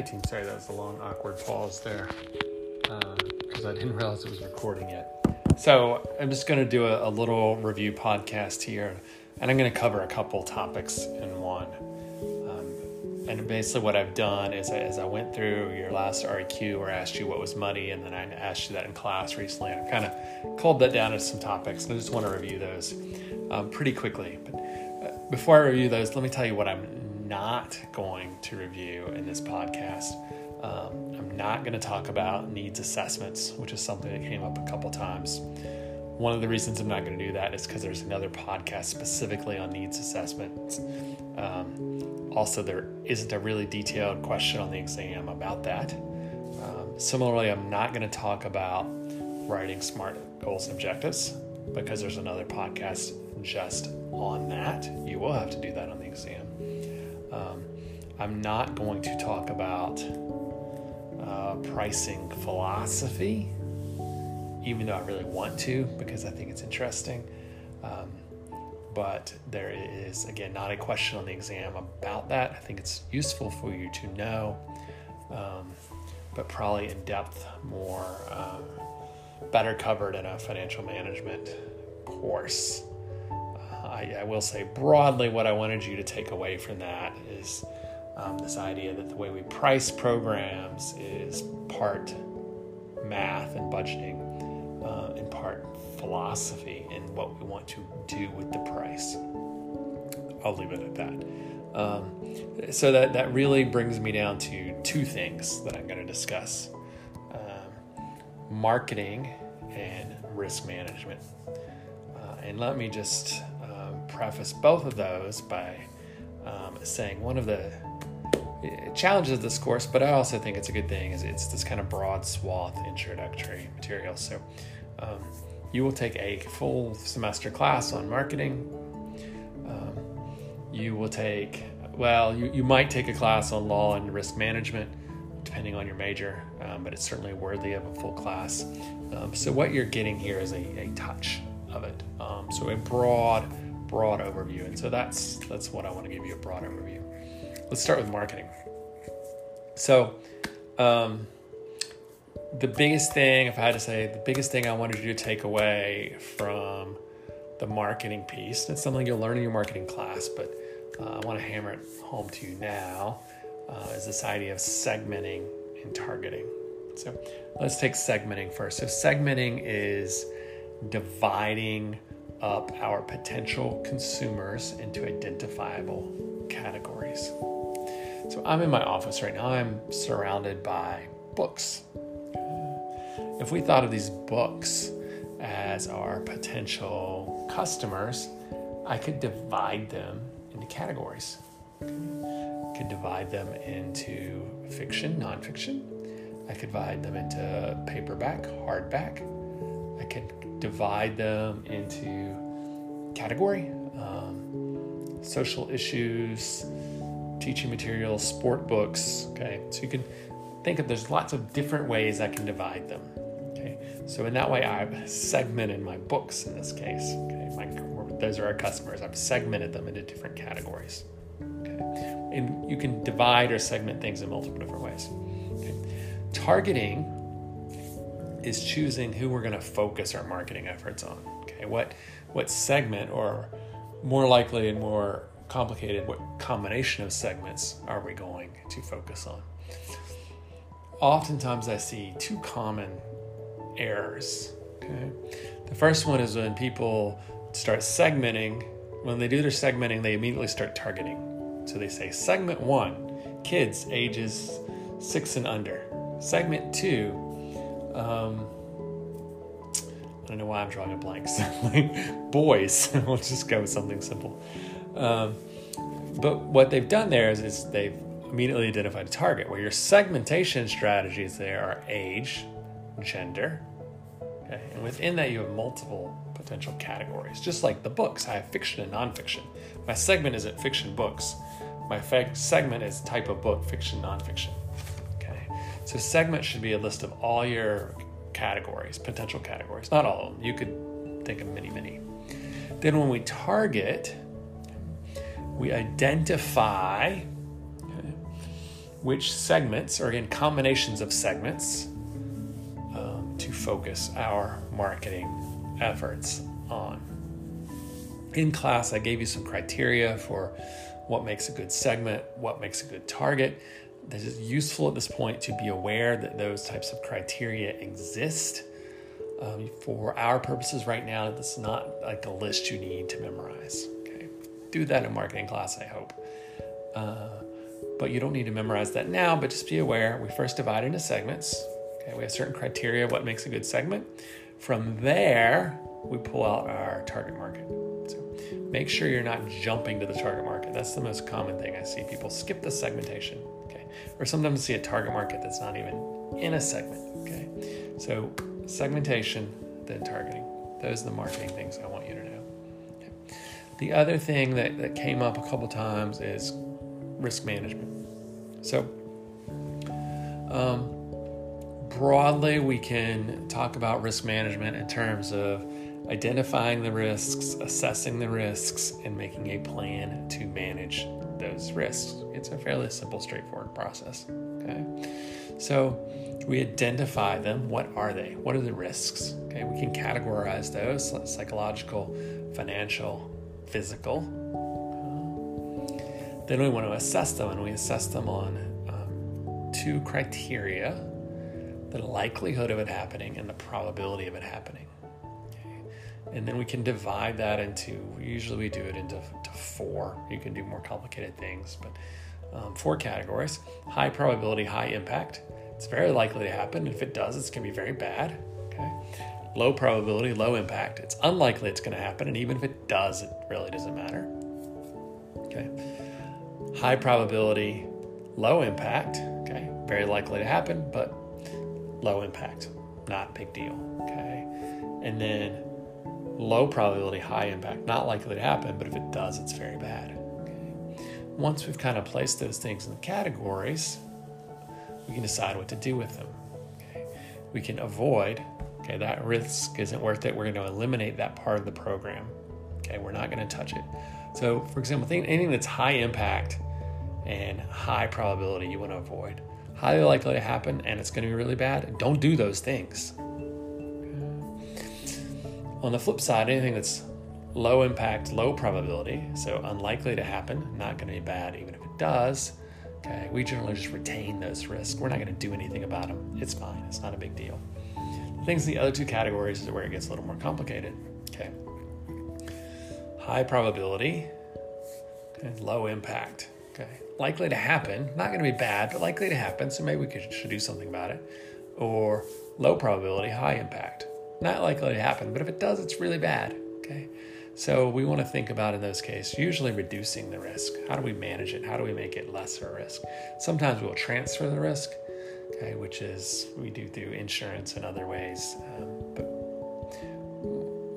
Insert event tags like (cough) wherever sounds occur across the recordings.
Hi, team. Sorry, that was a long, awkward pause there because uh, I didn't realize it was recording yet. So, I'm just going to do a, a, little review podcast here, and I'm going to cover a couple topics in one. Um, and basically, what I've done is, as I went through your last REQ where I asked you what was money, and then I asked you that in class recently, and I kind of culled that down into some topics, and I just want to review those um, pretty quickly. But uh, before I review those, let me tell you what I'm not going to review in this podcast. Um, I'm not going to talk about needs assessments, which is something that came up a couple times. One of the reasons I'm not going to do that is because there's another podcast specifically on needs assessments. Um, also, there isn't a really detailed question on the exam about that. Um, similarly, I'm not going to talk about writing SMART goals and objectives because there's another podcast just on that. You will have to do that on the exam. Um, I'm not going to talk about uh, pricing philosophy, even though I really want to because I think it's interesting. Um, but there is, again, not a question on the exam about that. I think it's useful for you to know, um, but probably in depth more, um, better covered in a financial management course. I, I, will say broadly what I wanted you to take away from that is um, this idea that the way we price programs is part math and budgeting, uh, in part philosophy and what we want to do with the price. I'll leave it at that. Um, so that, that really brings me down to two things that I'm going to discuss um, marketing and risk management. Uh, and let me just preface both of those by um, saying one of the uh, challenges of this course, but I also think it's a good thing, is it's this kind of broad swath introductory material. So um, you will take a full semester class on marketing. Um, you will take, well, you, you might take a class on law and risk management, depending on your major, um, but it's certainly worthy of a full class. Um, so what you're getting here is a, a touch of it. Um, so a broad broad overview. And so that's that's what I want to give you a broad overview. Let's start with marketing. So, um, the biggest thing, if I had to say, the biggest thing I wanted you to take away from the marketing piece, that's something you'll learn in your marketing class, but uh, I want to hammer it home to you now, uh, is this idea of segmenting and targeting. So let's take segmenting first. So segmenting is dividing up our potential consumers into identifiable categories. So I'm in my office right now. I'm surrounded by books. If we thought of these books as our potential customers, I could divide them into categories. I could divide them into fiction, nonfiction. I could divide them into paperback, hardback. I could divide them into category um, social issues, teaching materials, sport books. Okay, so you can think of there's lots of different ways I can divide them. Okay, so in that way, I've segmented my books in this case. Okay, my, those are our customers. I've segmented them into different categories. Okay, and you can divide or segment things in multiple different ways. Okay. Targeting is choosing who we're going to focus our marketing efforts on. Okay, what what segment, or more likely and more complicated, what combination of segments are we going to focus on? Oftentimes, I see two common errors. Okay, the first one is when people start segmenting. When they do their segmenting, they immediately start targeting. So they say segment one, kids ages six and under. Segment two, um, I don't know why I'm drawing a blank. (laughs) boys. (laughs) we'll just go with something simple. Um, but what they've done there is, is they've immediately identified a target where your segmentation strategies there are age, gender, okay, and within that you have multiple potential categories. Just like the books, I have fiction and nonfiction. My segment isn't fiction books. My segment is type of book, fiction, nonfiction. So segment should be a list of all your categories, potential categories, not all of them. You could think of many, many. Then when we target, we identify which segments, or again, combinations of segments, um, to focus our marketing efforts on. In class, I gave you some criteria for what makes a good segment, what makes a good target. This is useful at this point to be aware that those types of criteria exist. Um, for our purposes right now, it's not like a list you need to memorize. Okay, do that in marketing class, I hope. Uh, but you don't need to memorize that now. But just be aware. We first divide into segments. Okay, we have certain criteria what makes a good segment. From there, we pull out our target market. So make sure you're not jumping to the target market. That's the most common thing I see. People skip the segmentation. Or sometimes see a target market that's not even in a segment. Okay, so segmentation, then targeting. Those are the marketing things I want you to know. Okay. The other thing that, that came up a couple times is risk management. So, um, broadly, we can talk about risk management in terms of identifying the risks, assessing the risks, and making a plan to manage those risks. It's a fairly simple, straightforward process. Okay. So we identify them. What are they? What are the risks? Okay. We can categorize those psychological, financial, physical. Then we want to assess them, and we assess them on um, two criteria the likelihood of it happening and the probability of it happening. And then we can divide that into, usually we do it into four. You can do more complicated things, but um, four categories high probability, high impact. It's very likely to happen. If it does, it's going to be very bad. Okay. Low probability, low impact. It's unlikely it's going to happen. And even if it does, it really doesn't matter. Okay. High probability, low impact. Okay. Very likely to happen, but low impact, not big deal. Okay. And then low probability, high impact, not likely to happen, but if it does, it's very bad. Okay. Once we've kind of placed those things in the categories, we can decide what to do with them. Okay. We can avoid, okay, that risk isn't worth it. We're going to eliminate that part of the program. Okay, we're not going to touch it. So, for example, anything that's high impact and high probability you want to avoid highly likely to happen and it's going to be really bad, don't do those things. On the flip side, anything that's low impact, low probability, so unlikely to happen, not going to be bad even if it does, okay, we generally just retain those risks. We're not going to do anything about them. It's fine, it's not a big deal. The things in the other two categories is where it gets a little more complicated. Okay. High probability, okay, low impact. Okay. Likely to happen, not going to be bad, but likely to happen, so maybe we could, should do something about it. Or low probability, high impact. Not likely to happen, but if it does, it's really bad. Okay. So we want to think about in those cases, usually reducing the risk. How do we manage it? How do we make it less of a risk? Sometimes we'll transfer the risk, okay, which is we do through insurance and other ways. Um, but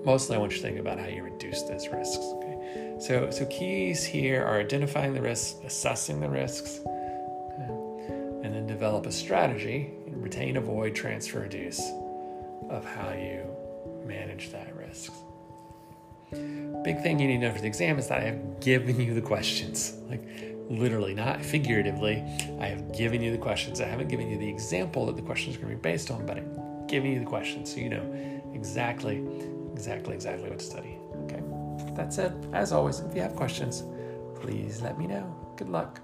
mostly I want you to think about how you reduce those risks. Okay. So, so keys here are identifying the risks, assessing the risks, okay, and then develop a strategy, retain, avoid, transfer, reduce of how you manage that risk. Big thing you need to know for the exam is that I have given you the questions. Like literally, not figuratively. I have given you the questions. I haven't given you the example that the questions are going to be based on, but I'm giving you the questions so you know exactly, exactly, exactly what to study. Okay. That's it. As always, if you have questions, please let me know. Good luck.